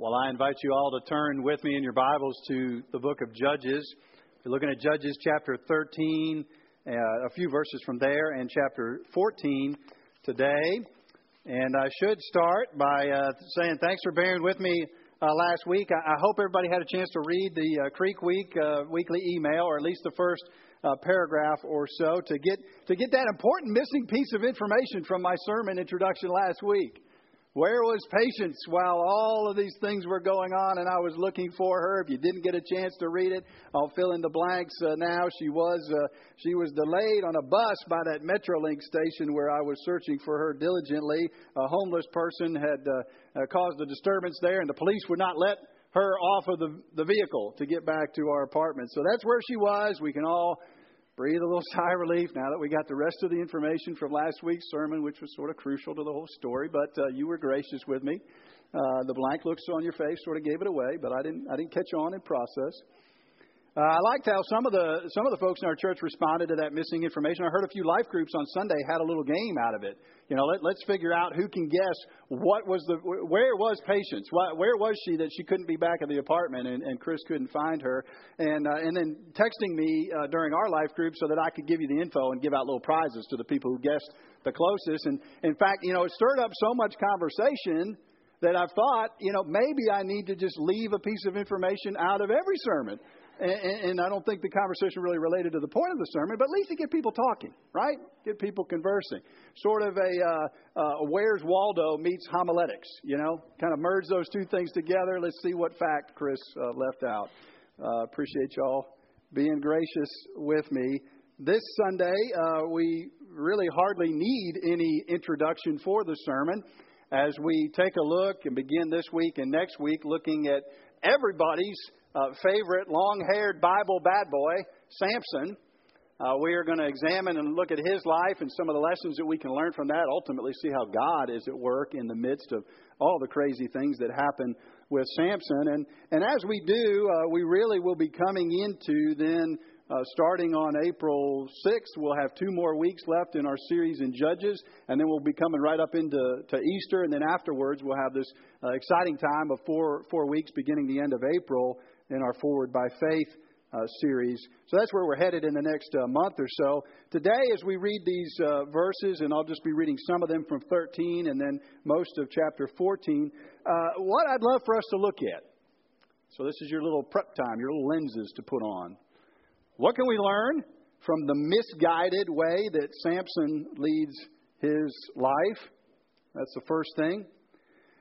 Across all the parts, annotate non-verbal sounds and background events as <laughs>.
Well, I invite you all to turn with me in your Bibles to the book of Judges. We're looking at Judges chapter 13, uh, a few verses from there, and chapter 14 today. And I should start by uh, saying thanks for bearing with me uh, last week. I, I, hope everybody had a chance to read the uh, Creek Week uh, weekly email, or at least the first uh, paragraph or so, to get to get that important missing piece of information from my sermon introduction last week. Where was patience while all of these things were going on and I was looking for her? If you didn't get a chance to read it, I'll fill in the blanks uh, now. She was uh, she was delayed on a bus by that Metrolink station where I was searching for her diligently. A homeless person had uh, uh, caused a disturbance there, and the police would not let her off of the, the vehicle to get back to our apartment. So that's where she was. We can all breathe a little <laughs> sigh of relief now that we got the rest of the information from last week's sermon, which was sort of crucial to the whole story. But uh, you were gracious with me. Uh, the blank looks on your face sort of gave it away, but I didn't. I didn't catch on in process. Uh, I liked how some of the some of the folks in our church responded to that missing information. I heard a few life groups on Sunday had a little game out of it. You know, let, let's figure out who can guess what was the where was patience, where was she that she couldn't be back at the apartment and, and Chris couldn't find her, and uh, and then texting me uh, during our life group so that I could give you the info and give out little prizes to the people who guessed the closest. And in fact, you know, it stirred up so much conversation that I've thought, you know, maybe I need to just leave a piece of information out of every sermon and, and I don't think the conversation really related to the point of the sermon, but at least to get people talking, right? Get people conversing. Sort of a uh, uh, Where's Waldo meets homiletics, you know? Kind of merge those two things together. Let's see what fact Chris uh, left out. Uh, appreciate y'all being gracious with me. This Sunday, uh, we really hardly need any introduction for the sermon as we take a look and begin this week and next week looking at everybody's uh, favorite long haired Bible bad boy, Samson. Uh, we are going to examine and look at his life and some of the lessons that we can learn from that. Ultimately, see how God is at work in the midst of all the crazy things that happen with Samson. And, and as we do, uh, we really will be coming into then uh, starting on April 6th, we'll have two more weeks left in our series in Judges, and then we'll be coming right up into to Easter, and then afterwards we'll have this uh, exciting time of four four weeks beginning the end of April in our Forward by Faith uh, series. So that's where we're headed in the next uh, month or so. Today, as we read these uh, verses, and I'll just be reading some of them from 13 and then most of chapter 14, uh, what I'd love for us to look at. So this is your little prep time, your little lenses to put on. What can we learn from the misguided way that Samson leads his life? That's the first thing.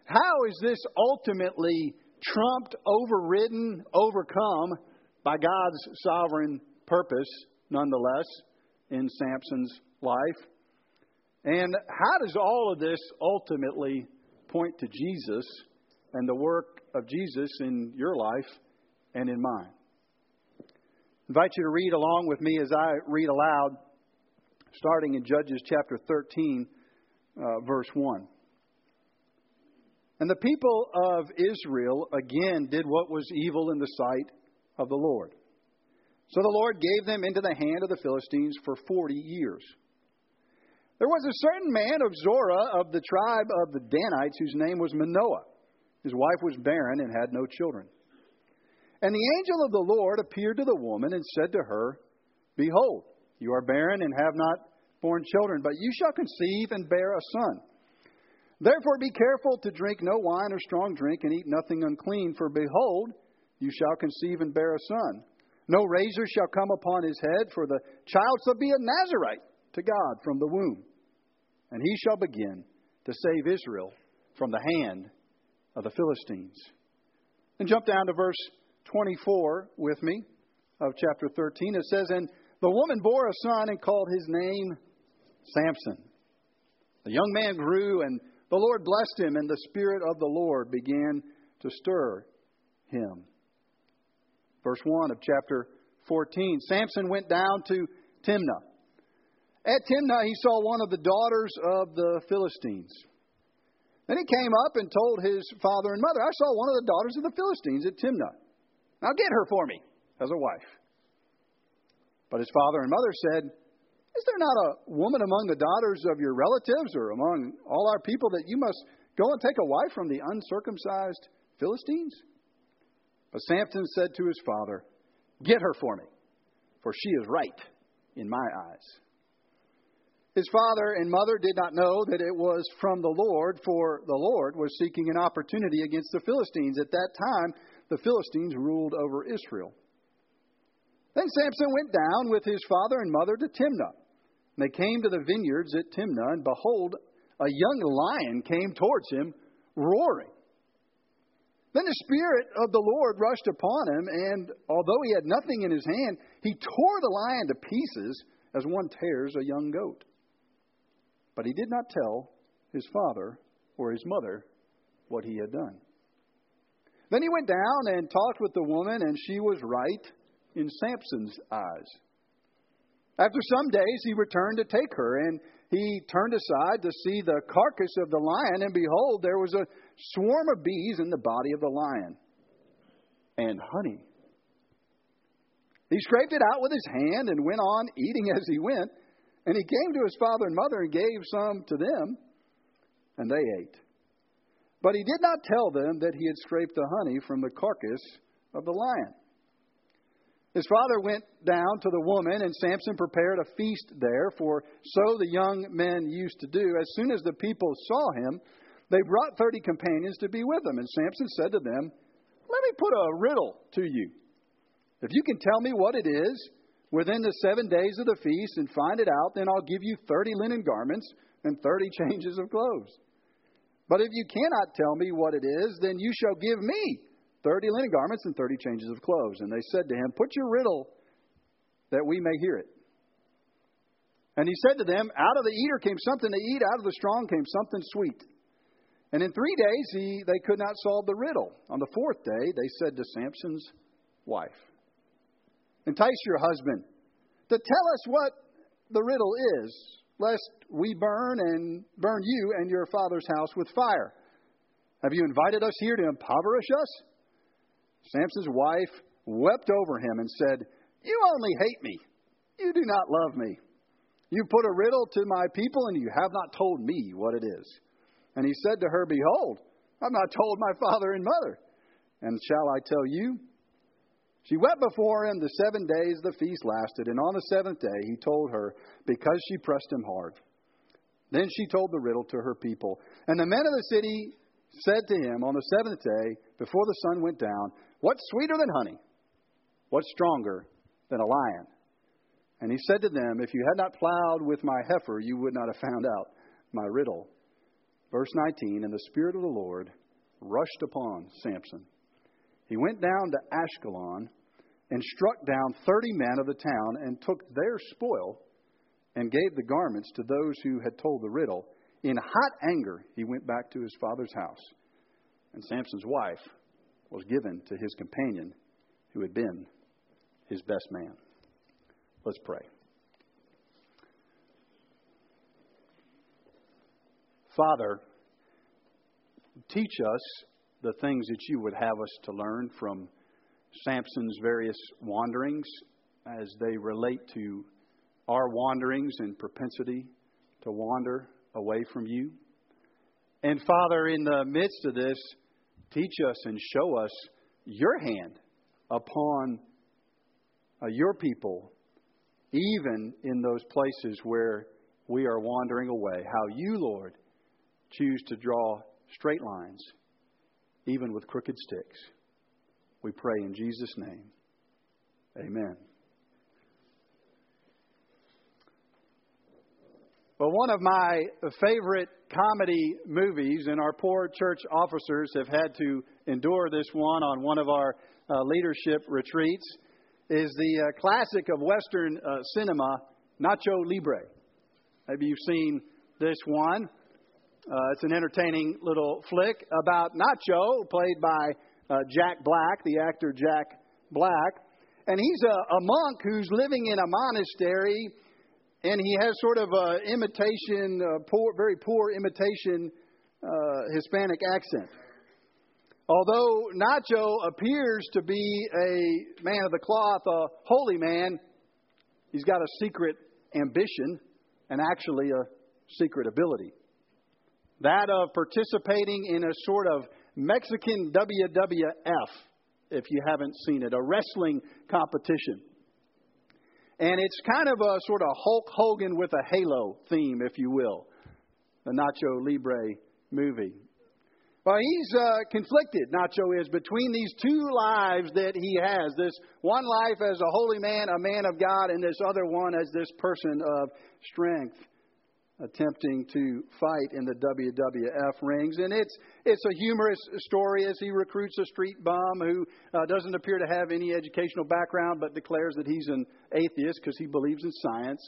How is this ultimately trumped, overridden, overcome by God's sovereign purpose, nonetheless, in Samson's life. And how does all of this ultimately point to Jesus and the work of Jesus in your life and in mine? I invite you to read along with me as I read aloud, starting in Judges chapter 13, uh, verse 1. And the people of Israel again did what was evil in the sight of the Lord. So the Lord gave them into the hand of the Philistines for forty years. There was a certain man of Zorah of the tribe of the Danites whose name was Manoah. His wife was barren and had no children. And the angel of the Lord appeared to the woman and said to her, Behold, you are barren and have not borne children, but you shall conceive and bear a son. Therefore be careful to drink no wine or strong drink, and eat nothing unclean, for behold, you shall conceive and bear a son. No razor shall come upon his head, for the child shall be a Nazarite to God from the womb. And he shall begin to save Israel from the hand of the Philistines. And jump down to verse 24 with me of chapter 13. It says, And the woman bore a son and called his name Samson. The young man grew and the Lord blessed him, and the Spirit of the Lord began to stir him. Verse 1 of chapter 14 Samson went down to Timnah. At Timnah, he saw one of the daughters of the Philistines. Then he came up and told his father and mother, I saw one of the daughters of the Philistines at Timnah. Now get her for me as a wife. But his father and mother said, is there not a woman among the daughters of your relatives or among all our people that you must go and take a wife from the uncircumcised Philistines? But Samson said to his father, Get her for me, for she is right in my eyes. His father and mother did not know that it was from the Lord, for the Lord was seeking an opportunity against the Philistines. At that time, the Philistines ruled over Israel. Then Samson went down with his father and mother to Timnah. They came to the vineyards at Timnah, and behold, a young lion came towards him, roaring. Then the Spirit of the Lord rushed upon him, and although he had nothing in his hand, he tore the lion to pieces as one tears a young goat. But he did not tell his father or his mother what he had done. Then he went down and talked with the woman, and she was right in Samson's eyes. After some days, he returned to take her, and he turned aside to see the carcass of the lion, and behold, there was a swarm of bees in the body of the lion, and honey. He scraped it out with his hand and went on eating as he went. And he came to his father and mother and gave some to them, and they ate. But he did not tell them that he had scraped the honey from the carcass of the lion. His father went down to the woman, and Samson prepared a feast there, for so the young men used to do. As soon as the people saw him, they brought thirty companions to be with him. And Samson said to them, Let me put a riddle to you. If you can tell me what it is within the seven days of the feast and find it out, then I'll give you thirty linen garments and thirty <laughs> changes of clothes. But if you cannot tell me what it is, then you shall give me thirty linen garments and thirty changes of clothes. And they said to him, Put your riddle that we may hear it. And he said to them, Out of the eater came something to eat, out of the strong came something sweet. And in three days he, they could not solve the riddle. On the fourth day they said to Samson's wife, Entice your husband to tell us what the riddle is, lest we burn and burn you and your father's house with fire. Have you invited us here to impoverish us? Samson's wife wept over him and said, You only hate me. You do not love me. You put a riddle to my people, and you have not told me what it is. And he said to her, Behold, I've not told my father and mother. And shall I tell you? She wept before him the seven days the feast lasted, and on the seventh day he told her, because she pressed him hard. Then she told the riddle to her people. And the men of the city said to him on the seventh day, before the sun went down, What's sweeter than honey? What's stronger than a lion? And he said to them, If you had not plowed with my heifer, you would not have found out my riddle. Verse 19 And the Spirit of the Lord rushed upon Samson. He went down to Ashkelon and struck down thirty men of the town and took their spoil and gave the garments to those who had told the riddle. In hot anger, he went back to his father's house. And Samson's wife was given to his companion who had been his best man. Let's pray. Father, teach us the things that you would have us to learn from Samson's various wanderings as they relate to our wanderings and propensity to wander away from you. And Father, in the midst of this, teach us and show us your hand upon uh, your people, even in those places where we are wandering away. How you, Lord, choose to draw straight lines, even with crooked sticks. We pray in Jesus' name. Amen. Well, one of my favorite comedy movies, and our poor church officers have had to endure this one on one of our uh, leadership retreats, is the uh, classic of Western uh, cinema, Nacho Libre. Maybe you've seen this one. Uh, it's an entertaining little flick about Nacho, played by uh, Jack Black, the actor Jack Black. And he's a, a monk who's living in a monastery, and he has sort of a imitation, a poor, very poor imitation uh, Hispanic accent. Although Nacho appears to be a man of the cloth, a holy man, he's got a secret ambition and actually a secret ability that of participating in a sort of Mexican WWF, if you haven't seen it, a wrestling competition. And it's kind of a sort of Hulk Hogan with a halo theme, if you will, the Nacho Libre movie. Well, he's uh, conflicted, Nacho is, between these two lives that he has this one life as a holy man, a man of God, and this other one as this person of strength attempting to fight in the WWF rings. And it's, it's a humorous story as he recruits a street bum who uh, doesn't appear to have any educational background but declares that he's an atheist because he believes in science.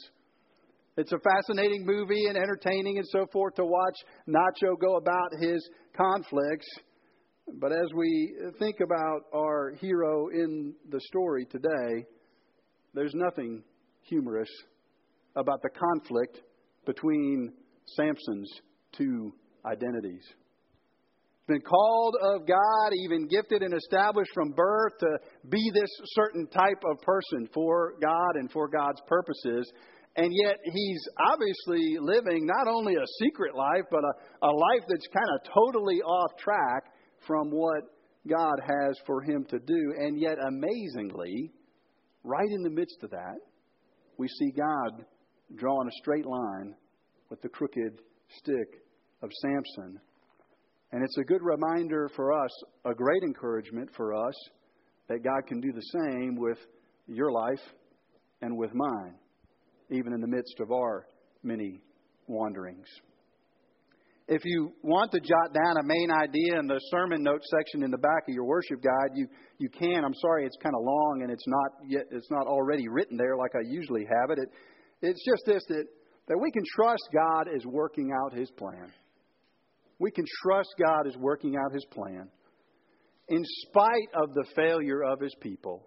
It's a fascinating movie and entertaining and so forth to watch Nacho go about his conflicts. But as we think about our hero in the story today, there's nothing humorous about the conflict between Samson's two identities. Been called of God, even gifted and established from birth to be this certain type of person for God and for God's purposes. And yet he's obviously living not only a secret life, but a, a life that's kind of totally off track from what God has for him to do. And yet, amazingly, right in the midst of that, we see God drawing a straight line with the crooked stick of Samson. And it's a good reminder for us, a great encouragement for us, that God can do the same with your life and with mine, even in the midst of our many wanderings. If you want to jot down a main idea in the sermon notes section in the back of your worship guide, you, you can. I'm sorry it's kind of long and it's not yet it's not already written there like I usually have it. it it's just this that, that we can trust God is working out His plan. We can trust God is working out His plan. In spite of the failure of His people,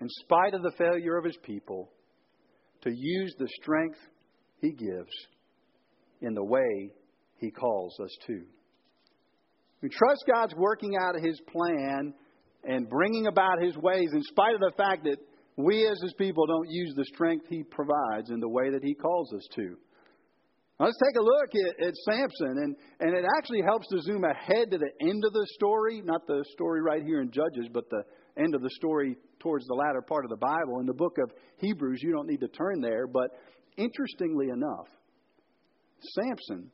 in spite of the failure of His people, to use the strength He gives in the way He calls us to. We trust God's working out His plan and bringing about His ways in spite of the fact that we as his people don't use the strength he provides in the way that he calls us to. Let's take a look at, at Samson, and, and it actually helps to zoom ahead to the end of the story, not the story right here in Judges, but the end of the story towards the latter part of the Bible. In the book of Hebrews, you don't need to turn there, but interestingly enough, Samson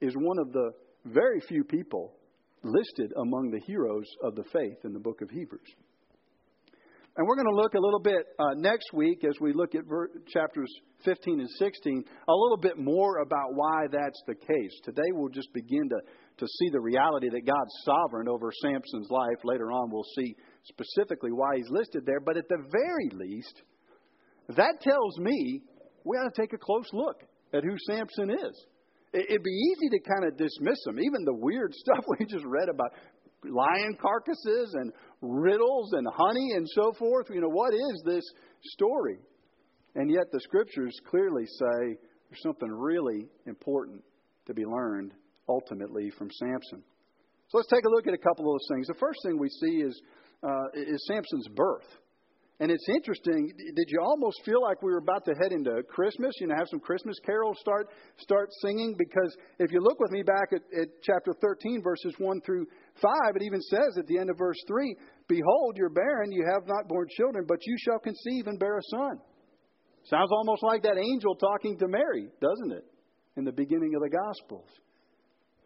is one of the very few people listed among the heroes of the faith in the book of Hebrews. And we're going to look a little bit uh, next week as we look at ver- chapters 15 and 16, a little bit more about why that's the case. Today we'll just begin to, to see the reality that God's sovereign over Samson's life. Later on, we'll see specifically why he's listed there. But at the very least, that tells me we ought to take a close look at who Samson is. It'd be easy to kind of dismiss him. Even the weird <laughs> stuff we just read about lion carcasses and riddles and honey and so forth. You know, what is this story? And yet the scriptures clearly say there's something really important to be learned ultimately from Samson. So let's take a look at a couple of those things. The first thing we see is, uh, is Samson's birth. And it's interesting. Did you almost feel like we were about to head into Christmas? You know, have some Christmas carols start start singing? Because if you look with me back at, at chapter 13, verses 1 through 5, it even says at the end of verse 3 Behold, you're barren, you have not borne children, but you shall conceive and bear a son. Sounds almost like that angel talking to Mary, doesn't it? In the beginning of the Gospels.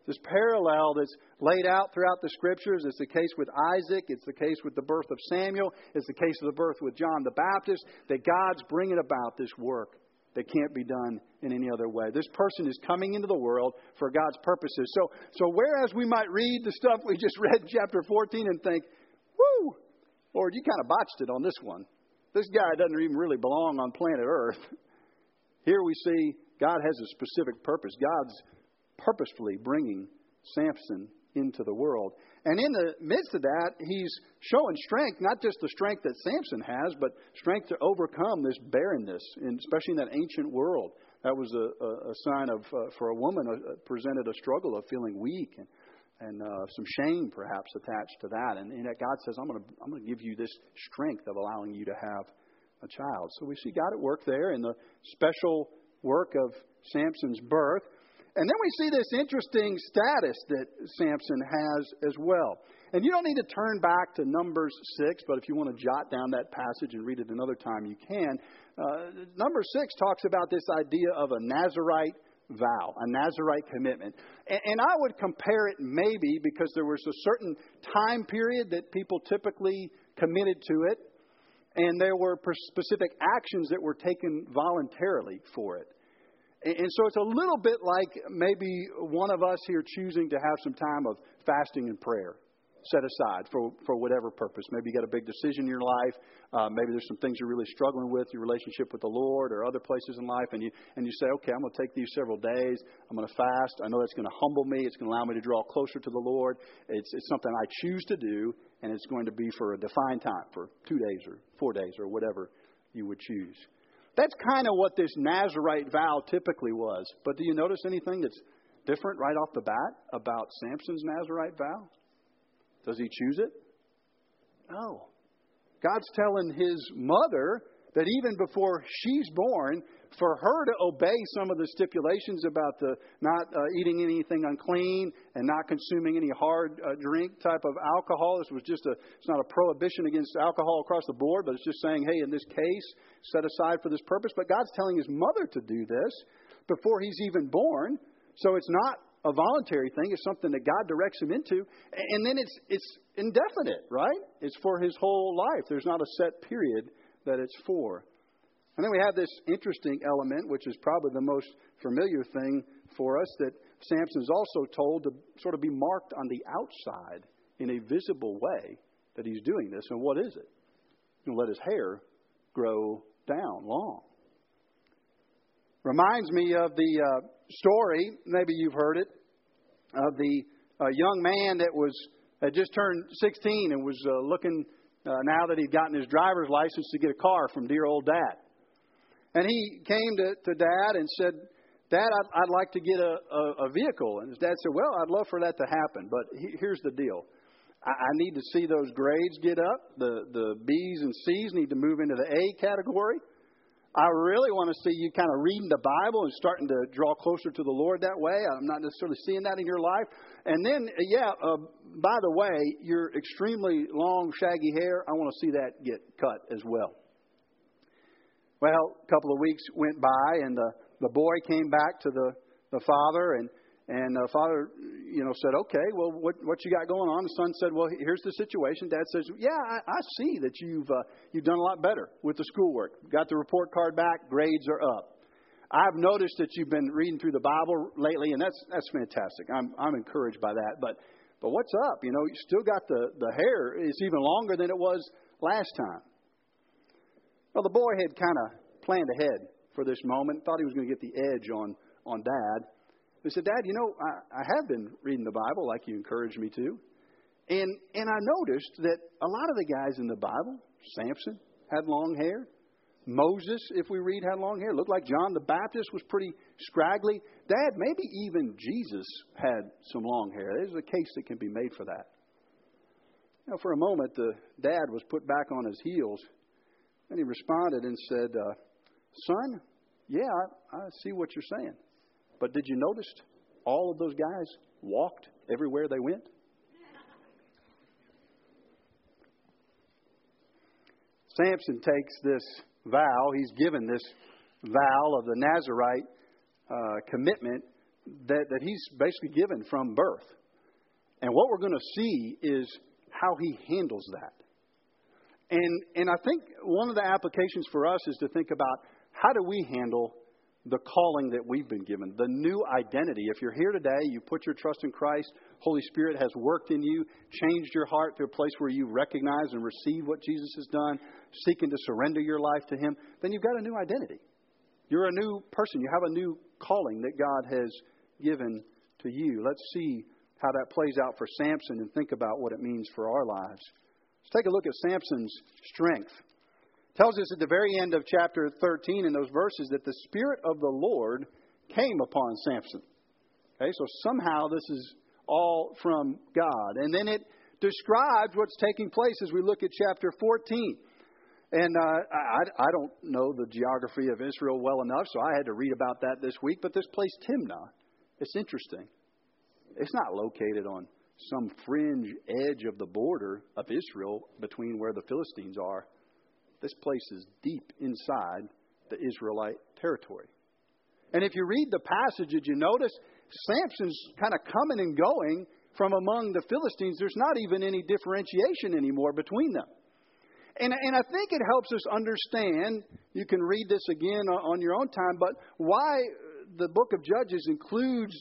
This parallel that's laid out throughout the scriptures. It's the case with Isaac. It's the case with the birth of Samuel. It's the case of the birth with John the Baptist. That God's bringing about this work that can't be done in any other way. This person is coming into the world for God's purposes. So, so whereas we might read the stuff we just read in chapter 14 and think, whoo, Lord, you kind of botched it on this one. This guy doesn't even really belong on planet Earth. Here we see God has a specific purpose. God's purposefully bringing Samson into the world. And in the midst of that, he's showing strength, not just the strength that Samson has, but strength to overcome this barrenness, and especially in that ancient world. That was a, a, a sign of, uh, for a woman, uh, presented a struggle of feeling weak and, and uh, some shame perhaps attached to that. And, and God says, I'm going I'm going to give you this strength of allowing you to have a child. So we see God at work there in the special work of Samson's birth. And then we see this interesting status that Samson has as well. And you don't need to turn back to Numbers 6, but if you want to jot down that passage and read it another time, you can. Uh, number 6 talks about this idea of a Nazarite vow, a Nazarite commitment. And, and I would compare it maybe because there was a certain time period that people typically committed to it, and there were specific actions that were taken voluntarily for it. And, so it's a little bit like maybe one of us here choosing to have some time of fasting and prayer set aside for, for whatever purpose. Maybe you got a big decision in your life. Uh, maybe there's some things you're really struggling with, your relationship with the Lord or other places in life, and you and you say, okay, I'm going to take these several days. I'm going to fast. I know that's going to humble me. It's going to allow me to draw closer to the Lord. It's it's something I choose to do, and it's going to be for a defined time, for two days or four days or whatever you would choose. That's kind of what this Nazarite vow typically was. But do you notice anything that's different right off the bat about Samson's Nazarite vow? Does he choose it? No. God's telling his mother that even before she's born, for her to obey some of the stipulations about the not uh, eating anything unclean and not consuming any hard uh, drink type of alcohol. This was just a, it's not a prohibition against alcohol across the board, but it's just saying, hey, in this case, set aside for this purpose. But God's telling his mother to do this before he's even born. So it's not a voluntary thing. It's something that God directs him into. And then it's, it's indefinite, right? It's for his whole life. There's not a set period that it's for. And then we have this interesting element, which is probably the most familiar thing for us, that Samson is also told to sort of be marked on the outside in a visible way that he's doing this. And what is it? He'll let his hair grow down long. Reminds me of the uh, story, maybe you've heard it, of the uh, young man that was had just turned 16 and was uh, looking uh, now that he'd gotten his driver's license to get a car from dear old dad. And he came to, to dad and said, Dad, I'd, I'd like to get a, a, a vehicle. And his dad said, Well, I'd love for that to happen, but he, here's the deal. I, I need to see those grades get up. The, the B's and C's need to move into the A category. I really want to see you kind of reading the Bible and starting to draw closer to the Lord that way. I'm not necessarily seeing that in your life. And then, yeah, uh, by the way, your extremely long, shaggy hair, I want to see that get cut as well. Well, a couple of weeks went by, and the, the boy came back to the, the father, and and the father, you know, said, "Okay, well, what what you got going on?" The son said, "Well, here's the situation." Dad says, "Yeah, I, I see that you've uh, you've done a lot better with the schoolwork. Got the report card back. Grades are up. I've noticed that you've been reading through the Bible lately, and that's that's fantastic. I'm I'm encouraged by that. But but what's up? You know, you still got the the hair. It's even longer than it was last time." Well, the boy had kind of planned ahead for this moment. Thought he was going to get the edge on on Dad. He said, Dad, you know, I, I have been reading the Bible like you encouraged me to. And, and I noticed that a lot of the guys in the Bible, Samson had long hair. Moses, if we read, had long hair. Looked like John the Baptist was pretty scraggly. Dad, maybe even Jesus had some long hair. There's a case that can be made for that. Now, for a moment, the dad was put back on his heels, and he responded and said, uh, Son, yeah, I, I see what you're saying. But did you notice all of those guys walked everywhere they went? Samson takes this vow, he's given this vow of the Nazarite uh, commitment that, that he's basically given from birth. And what we're going to see is how he handles that. And, and I think one of the applications for us is to think about how do we handle the calling that we've been given, the new identity. If you're here today, you put your trust in Christ, Holy Spirit has worked in you, changed your heart to a place where you recognize and receive what Jesus has done, seeking to surrender your life to Him, then you've got a new identity. You're a new person. You have a new calling that God has given to you. Let's see how that plays out for Samson and think about what it means for our lives. Let's take a look at Samson's strength tells us at the very end of chapter 13 in those verses that the Spirit of the Lord came upon Samson. Okay, so somehow this is all from God. And then it describes what's taking place as we look at chapter 14. And uh, I, I don't know the geography of Israel well enough, so I had to read about that this week. But this place, Timnah, It's interesting. It's not located on some fringe edge of the border of Israel between where the Philistines are. This place is deep inside the Israelite territory. And if you read the passage, did you notice Samson's kind of coming and going from among the Philistines? There's not even any differentiation anymore between them. And, and I think it helps us understand, you can read this again on your own time, but why the book of Judges includes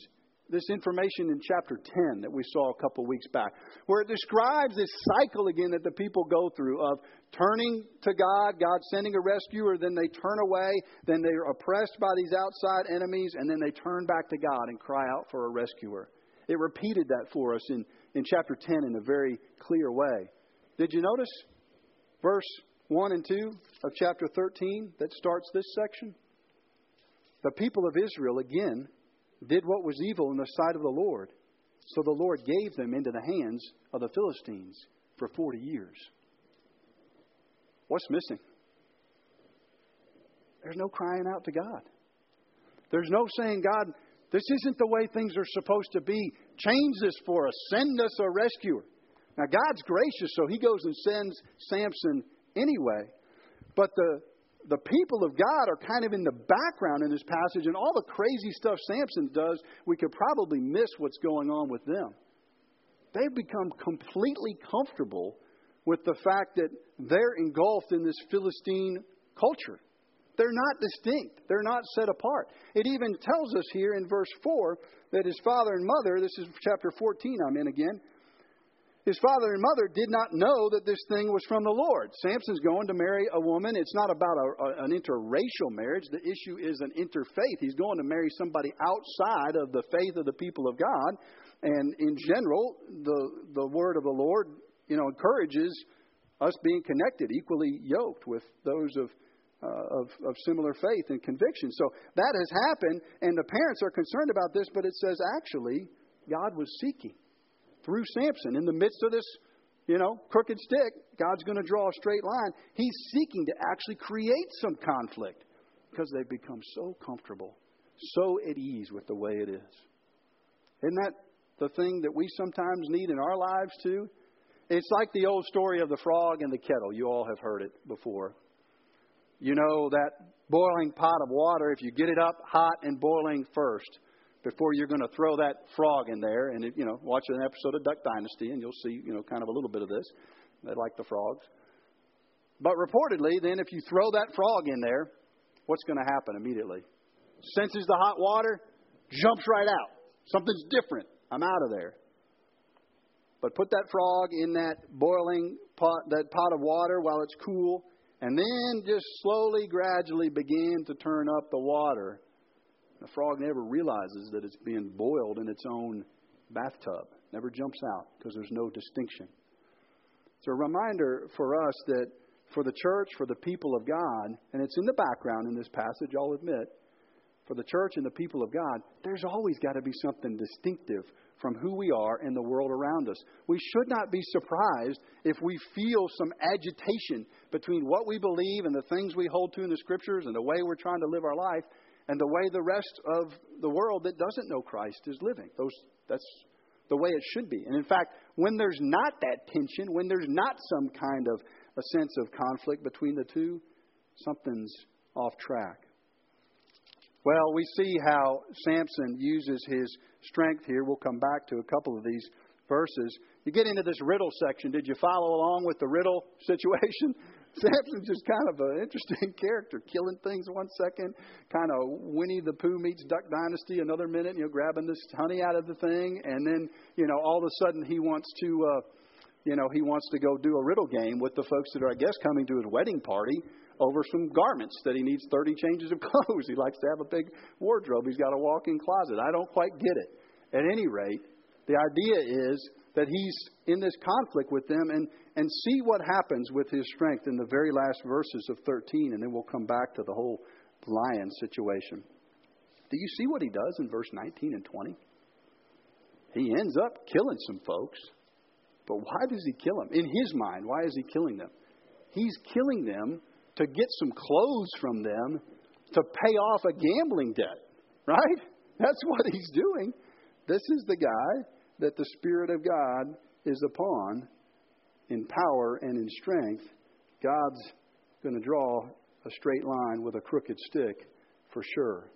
this information in chapter 10 that we saw a couple weeks back, where it describes this cycle again that the people go through of turning to God, God sending a rescuer, then they turn away, then they're oppressed by these outside enemies, and then they turn back to God and cry out for a rescuer. It repeated that for us in, in chapter 10 in a very clear way. Did you notice verse 1 and 2 of chapter 13 that starts this section? The people of Israel, again, did what was evil in the sight of the Lord. So the Lord gave them into the hands of the Philistines for 40 years. What's missing? There's no crying out to God. There's no saying, God, this isn't the way things are supposed to be. Change this for us. Send us a rescuer. Now, God's gracious, so He goes and sends Samson anyway. But the the people of God are kind of in the background in this passage, and all the crazy stuff Samson does, we could probably miss what's going on with them. They've become completely comfortable with the fact that they're engulfed in this Philistine culture. They're not distinct. They're not set apart. It even tells us here in verse 4 that his father and mother, this is chapter 14 I'm in again, his father and mother did not know that this thing was from the Lord. Samson's going to marry a woman. It's not about a, a, an interracial marriage. The issue is an interfaith. He's going to marry somebody outside of the faith of the people of God. And in general, the, the word of the Lord, you know, encourages us being connected, equally yoked with those of, uh, of, of similar faith and conviction. So that has happened, and the parents are concerned about this, but it says actually God was seeking through Samson in the midst of this, you know, crooked stick, God's going to draw a straight line. He's seeking to actually create some conflict because they've become so comfortable, so at ease with the way it is. Isn't that the thing that we sometimes need in our lives too? It's like the old story of the frog and the kettle. You all have heard it before. You know that boiling pot of water, if you get it up hot and boiling first, before you're going to throw that frog in there. And, it, you know, watch an episode of Duck Dynasty and you'll see, you know, kind of a little bit of this. They like the frogs. But reportedly, then, if you throw that frog in there, what's going to happen immediately? Senses the hot water, jumps right out. Something's different. I'm out of there. But put that frog in that boiling pot, that pot of water while it's cool, and then just slowly, gradually begin to turn up the water the frog never realizes that it's being boiled in its own bathtub, never jumps out because there's no distinction. It's a reminder for us that for the church, for the people of God, and it's in the background in this passage, I'll admit, for the church and the people of God, there's always got to be something distinctive from who we are and the world around us. We should not be surprised if we feel some agitation between what we believe and the things we hold to in the scriptures and the way we're trying to live our life and the way the rest of the world that doesn't know Christ is living. Those, that's the way it should be. And in fact, when there's not that tension, when there's not some kind of a sense of conflict between the two, something's off track. Well, we see how Samson uses his strength here. We'll come back to a couple of these verses. You get into this riddle section. Did you follow along with the riddle situation? <laughs> Samson's just kind of an interesting <laughs> character, killing things one second, kind of Winnie the Pooh meets Duck Dynasty another minute, you know, grabbing this honey out of the thing, and then, you know, all of a sudden he wants to, uh, you know, he wants to go do a riddle game with the folks that are, I guess, coming to his wedding party over some garments that he needs 30 changes of <laughs> clothes. He likes to have a big wardrobe. He's got a walk-in closet. I don't quite get it. At any rate, the idea is that he's in this conflict with them and, and see what happens with his strength in the very last verses of 13, and then we'll come back to the whole lion situation. Do you see what he does in verse 19 and 20? He ends up killing some folks. But why does he kill them? In his mind, why is he killing them? He's killing them to get some clothes from them to pay off a gambling debt, right? That's what he's doing. This is the guy that the Spirit of God is upon in power and in strength. God's going to draw a straight line with a crooked stick for sure.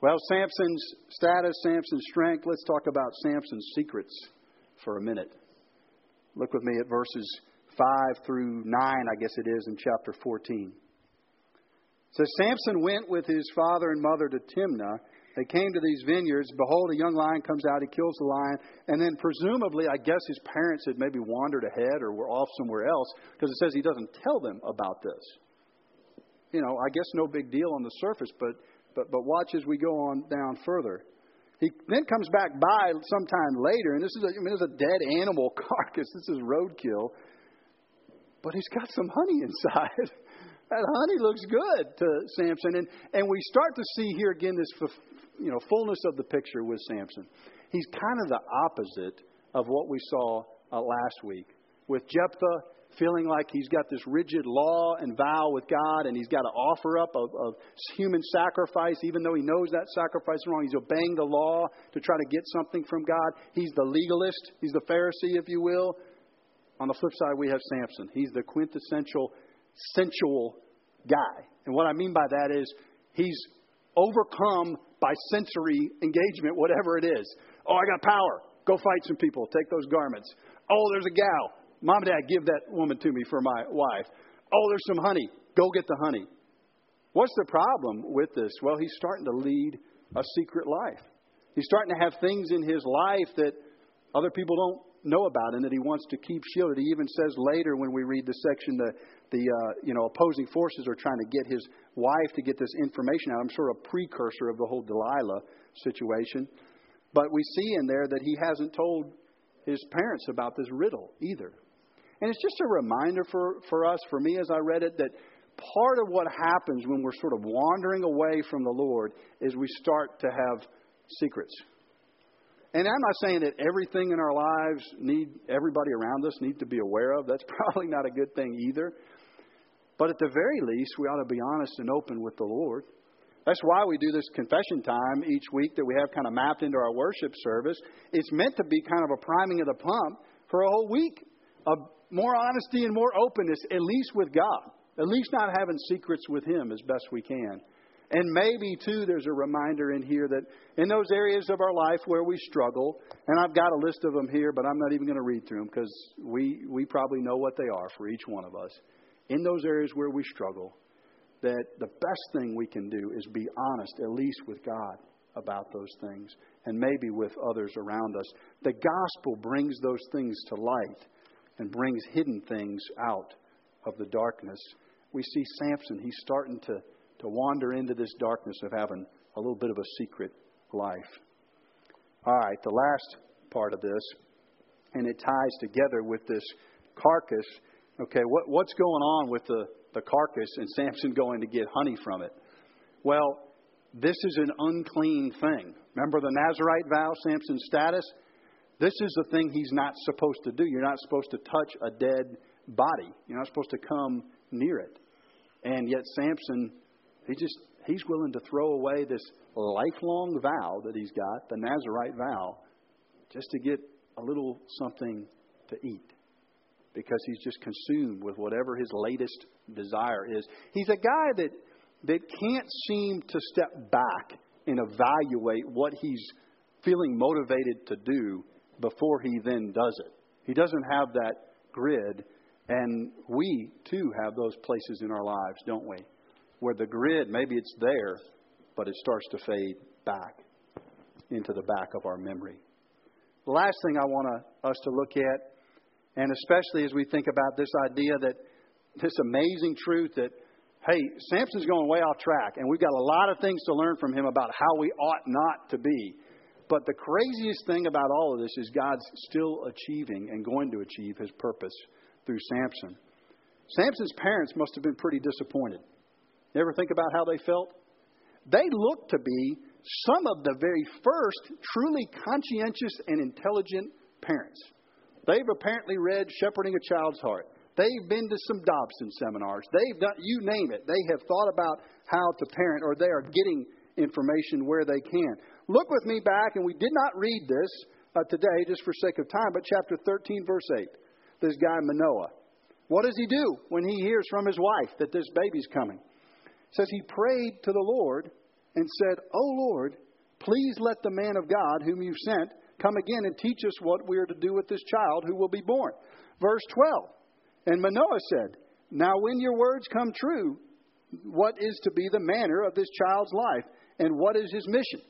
Well, Samson's status, Samson's strength, let's talk about Samson's secrets for a minute. Look with me at verses 5 through 9, I guess it is, in chapter 14. It says Samson went with his father and mother to Timnah. They came to these vineyards. Behold, a young lion comes out. He kills the lion. And then, presumably, I guess his parents had maybe wandered ahead or were off somewhere else because it says he doesn't tell them about this. You know, I guess no big deal on the surface, but, but, but watch as we go on down further. He then comes back by sometime later, and this is a, I mean, it's a dead animal <laughs> carcass. This is roadkill. But he's got some honey inside. <laughs> that honey looks good to Samson. And, and we start to see here again this you know, fullness of the picture with Samson. He's kind of the opposite of what we saw uh, last week. With Jephthah, feeling like he's got this rigid law and vow with God, and he's got to offer up of, of human sacrifice, even though he knows that sacrifice is wrong. He's obeying the law to try to get something from God. He's the legalist, he's the Pharisee, if you will. On the flip side, we have Samson. He's the quintessential sensual guy. And what I mean by that is he's overcome by sensory engagement, whatever it is. Oh, I got power. Go fight some people. Take those garments. Oh, there's a gal. Mom and dad, give that woman to me for my wife. Oh, there's some honey. Go get the honey. What's the problem with this? Well, he's starting to lead a secret life. He's starting to have things in his life that other people don't know about and that he wants to keep shielded. He even says later when we read the section the the uh, you know opposing forces are trying to get his wife to get this information out. I'm sort of a precursor of the whole Delilah situation. But we see in there that he hasn't told his parents about this riddle either. And it's just a reminder for, for us, for me as I read it, that part of what happens when we're sort of wandering away from the Lord is we start to have secrets. And I'm not saying that everything in our lives need everybody around us need to be aware of. That's <laughs> probably not a good thing either. But at the very least, we ought to be honest and open with the Lord. That's why we do this confession time each week that we have kind of mapped into our worship service. It's meant to be kind of a priming of the pump for a whole week of more honesty and more openness, at least with God. At least not having secrets with Him as best we can. And maybe, too, there's a reminder in here that in those areas of our life where we struggle, and I've got a list of them here, but I'm not even going to read through them because we, we probably know what they are for each one of us. In those areas where we struggle, that the best thing we can do is be honest, at least with God, about those things, and maybe with others around us. The gospel brings those things to light and brings hidden things out of the darkness. We see Samson, he's starting to to wander into this darkness of having a little bit of a secret life. All right, the last part of this, and it ties together with this carcass. Okay, what, what's going on with the, the carcass and Samson going to get honey from it? Well, this is an unclean thing. Remember the Nazarite vow, Samson's status? This is the thing he's not supposed to do. You're not supposed to touch a dead body, you're not supposed to come near it. And yet, Samson he just he's willing to throw away this lifelong vow that he's got, the Nazarite vow, just to get a little something to eat. Because he's just consumed with whatever his latest desire is. He's a guy that that can't seem to step back and evaluate what he's feeling motivated to do before he then does it. He doesn't have that grid, and we too have those places in our lives, don't we? where the grid, maybe it's there, but it starts to fade back into the back of our memory. The last thing I want us to look at, and especially as we think about this idea that this amazing truth that, hey, Samson's going way off track, and we've got a lot of things to learn from him about how we ought not to be. But the craziest thing about all of this is God's still achieving and going to achieve his purpose through Samson. Samson's parents must have been pretty disappointed. You ever think about how they felt? They looked to be some of the very first truly conscientious and intelligent parents. They've apparently read Shepherding a Child's Heart. They've been to some Dobson seminars. They've done, you name it. They have thought about how to parent, or they are getting information where they can. Look with me back, and we did not read this uh, today just for sake of time, but chapter 13, verse 8. This guy, Manoah. What does he do when he hears from his wife that this baby's coming? It says he prayed to the Lord and said, Oh Lord, please let the man of God whom you sent come again and teach us what we are to do with this child who will be born. Verse 12. And Manoah said, Now when your words come true, what is to be the manner of this child's life and what is his mission?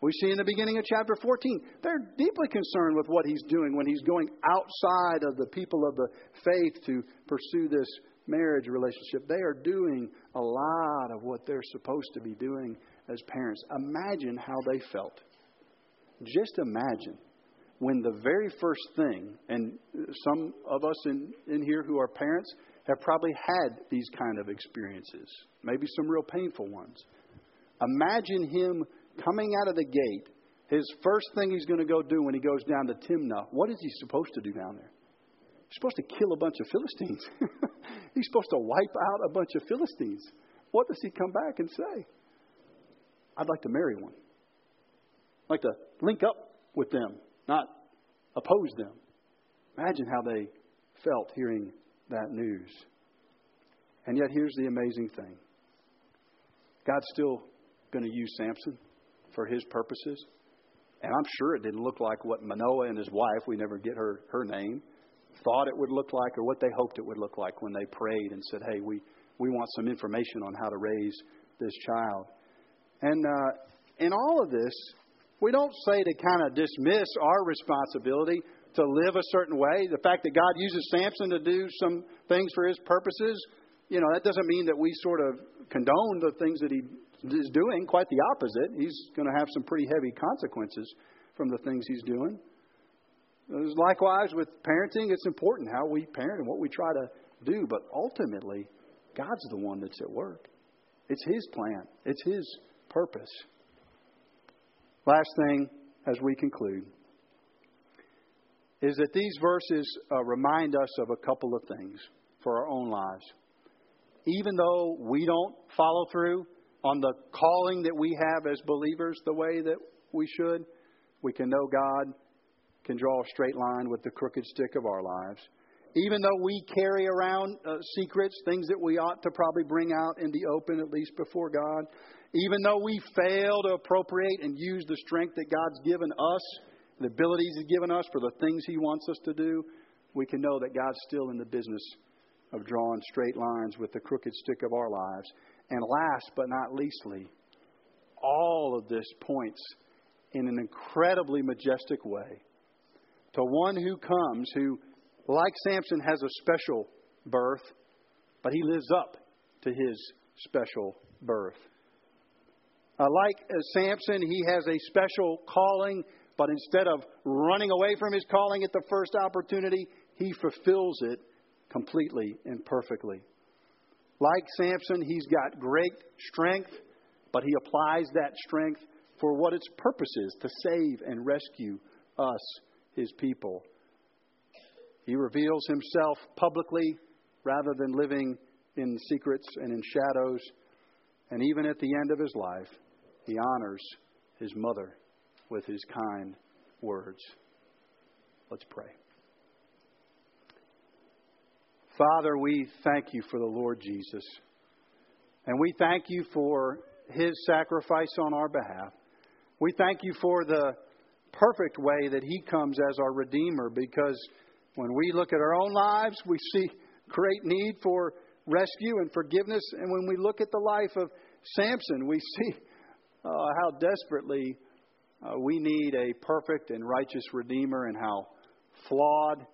We see in the beginning of chapter 14, they're deeply concerned with what he's doing when he's going outside of the people of the faith to pursue this marriage relationship. They are doing a lot of what they're supposed to be doing as parents. Imagine how they felt. Just imagine when the very first thing, and some of us in, in here who are parents have probably had these kind of experiences, maybe some real painful ones. Imagine him coming out of the gate, his first thing he's going to go do when he goes down to Timnah, what is he supposed to do down there? He's supposed to kill a bunch of Philistines. <laughs> he's supposed to wipe out a bunch of Philistines. What does he come back and say? I'd like to marry one. Like to link up with them, not oppose them. Imagine how they felt hearing that news. And yet, here's the amazing thing God's still going to use Samson for his purposes. And I'm sure it didn't look like what Manoah and his wife, we never get her, her name, thought it would look like or what they hoped it would look like when they prayed and said, hey, we, we want some information on how to raise this child. And uh, in all of this, we don't say to kind of dismiss our responsibility to live a certain way. The fact that God uses Samson to do some things for his purposes, you know, that doesn't mean that we sort of condone the things that he is doing. Quite the opposite. He's going to have some pretty heavy consequences from the things he's doing. Likewise, with parenting, it's important how we parent and what we try to do, but ultimately, God's the one that's at work. It's His plan, it's His purpose. Last thing as we conclude is that these verses uh, remind us of a couple of things for our own lives. Even though we don't follow through on the calling that we have as believers the way that we should, we can know God can draw a straight line with the crooked stick of our lives. Even though we carry around uh, secrets, things that we ought to probably bring out in the open, at least before God, even though we fail to appropriate and use the strength that God's given us, the abilities He's given us for the things He wants us to do, we can know that God's still in the business of drawing straight lines with the crooked stick of our lives. And last but not leastly, all of this points in an incredibly majestic way to one who comes who, like Samson, has a special birth, but he lives up to his special birth. Uh, like uh, Samson, he has a special calling, but instead of running away from his calling at the first opportunity, he fulfills it completely and perfectly. Like Samson, he's got great strength, but he applies that strength for what its purpose is to save and rescue us, his people. He reveals himself publicly rather than living in secrets and in shadows. And even at the end of his life, he honors his mother with his kind words. Let's pray. Father, we thank you for the Lord Jesus. And we thank you for his sacrifice on our behalf. We thank you for the perfect way that he comes as our Redeemer because when we look at our own lives, we see great need for rescue and forgiveness. And when we look at the life of Samson, we see uh, how desperately uh, we need a perfect and righteous Redeemer and how flawed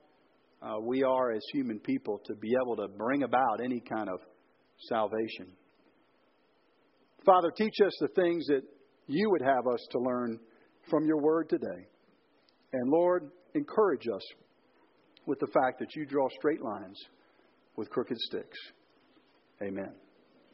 uh, we are as human people to be able to bring about any kind of salvation. Father, teach us the things that you would have us to learn from your word today. And Lord, encourage us with the fact that you draw straight lines with crooked sticks. Amen.